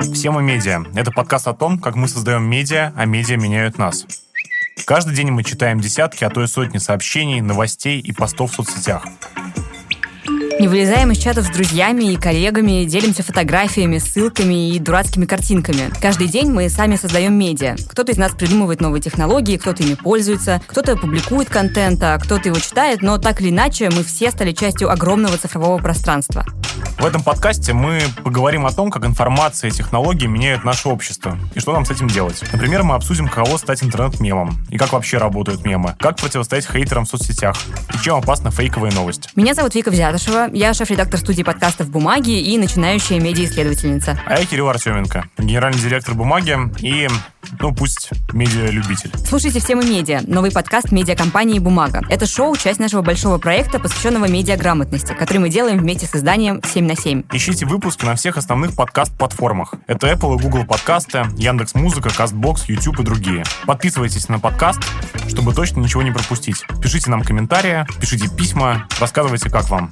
Все мы медиа. Это подкаст о том, как мы создаем медиа, а медиа меняют нас. Каждый день мы читаем десятки, а то и сотни сообщений, новостей и постов в соцсетях. Не вылезаем из чатов с друзьями и коллегами, делимся фотографиями, ссылками и дурацкими картинками. Каждый день мы сами создаем медиа. Кто-то из нас придумывает новые технологии, кто-то ими пользуется, кто-то публикует контент, а кто-то его читает, но так или иначе мы все стали частью огромного цифрового пространства. В этом подкасте мы поговорим о том, как информация и технологии меняют наше общество и что нам с этим делать. Например, мы обсудим, кого стать интернет-мемом и как вообще работают мемы, как противостоять хейтерам в соцсетях и чем опасна фейковая новость. Меня зовут Вика Взятышева, я шеф-редактор студии подкастов «Бумаги» и начинающая медиа-исследовательница. А я Кирилл Артеменко, генеральный директор «Бумаги» и, ну, пусть медиа-любитель. Слушайте «Все мы медиа», новый подкаст медиакомпании «Бумага». Это шоу, часть нашего большого проекта, посвященного медиаграмотности, который мы делаем вместе с изданием 7 на 7. Ищите выпуски на всех основных подкаст-платформах. Это Apple и Google подкасты, Яндекс Музыка, Castbox, YouTube и другие. Подписывайтесь на подкаст, чтобы точно ничего не пропустить. Пишите нам комментарии, пишите письма, рассказывайте, как вам.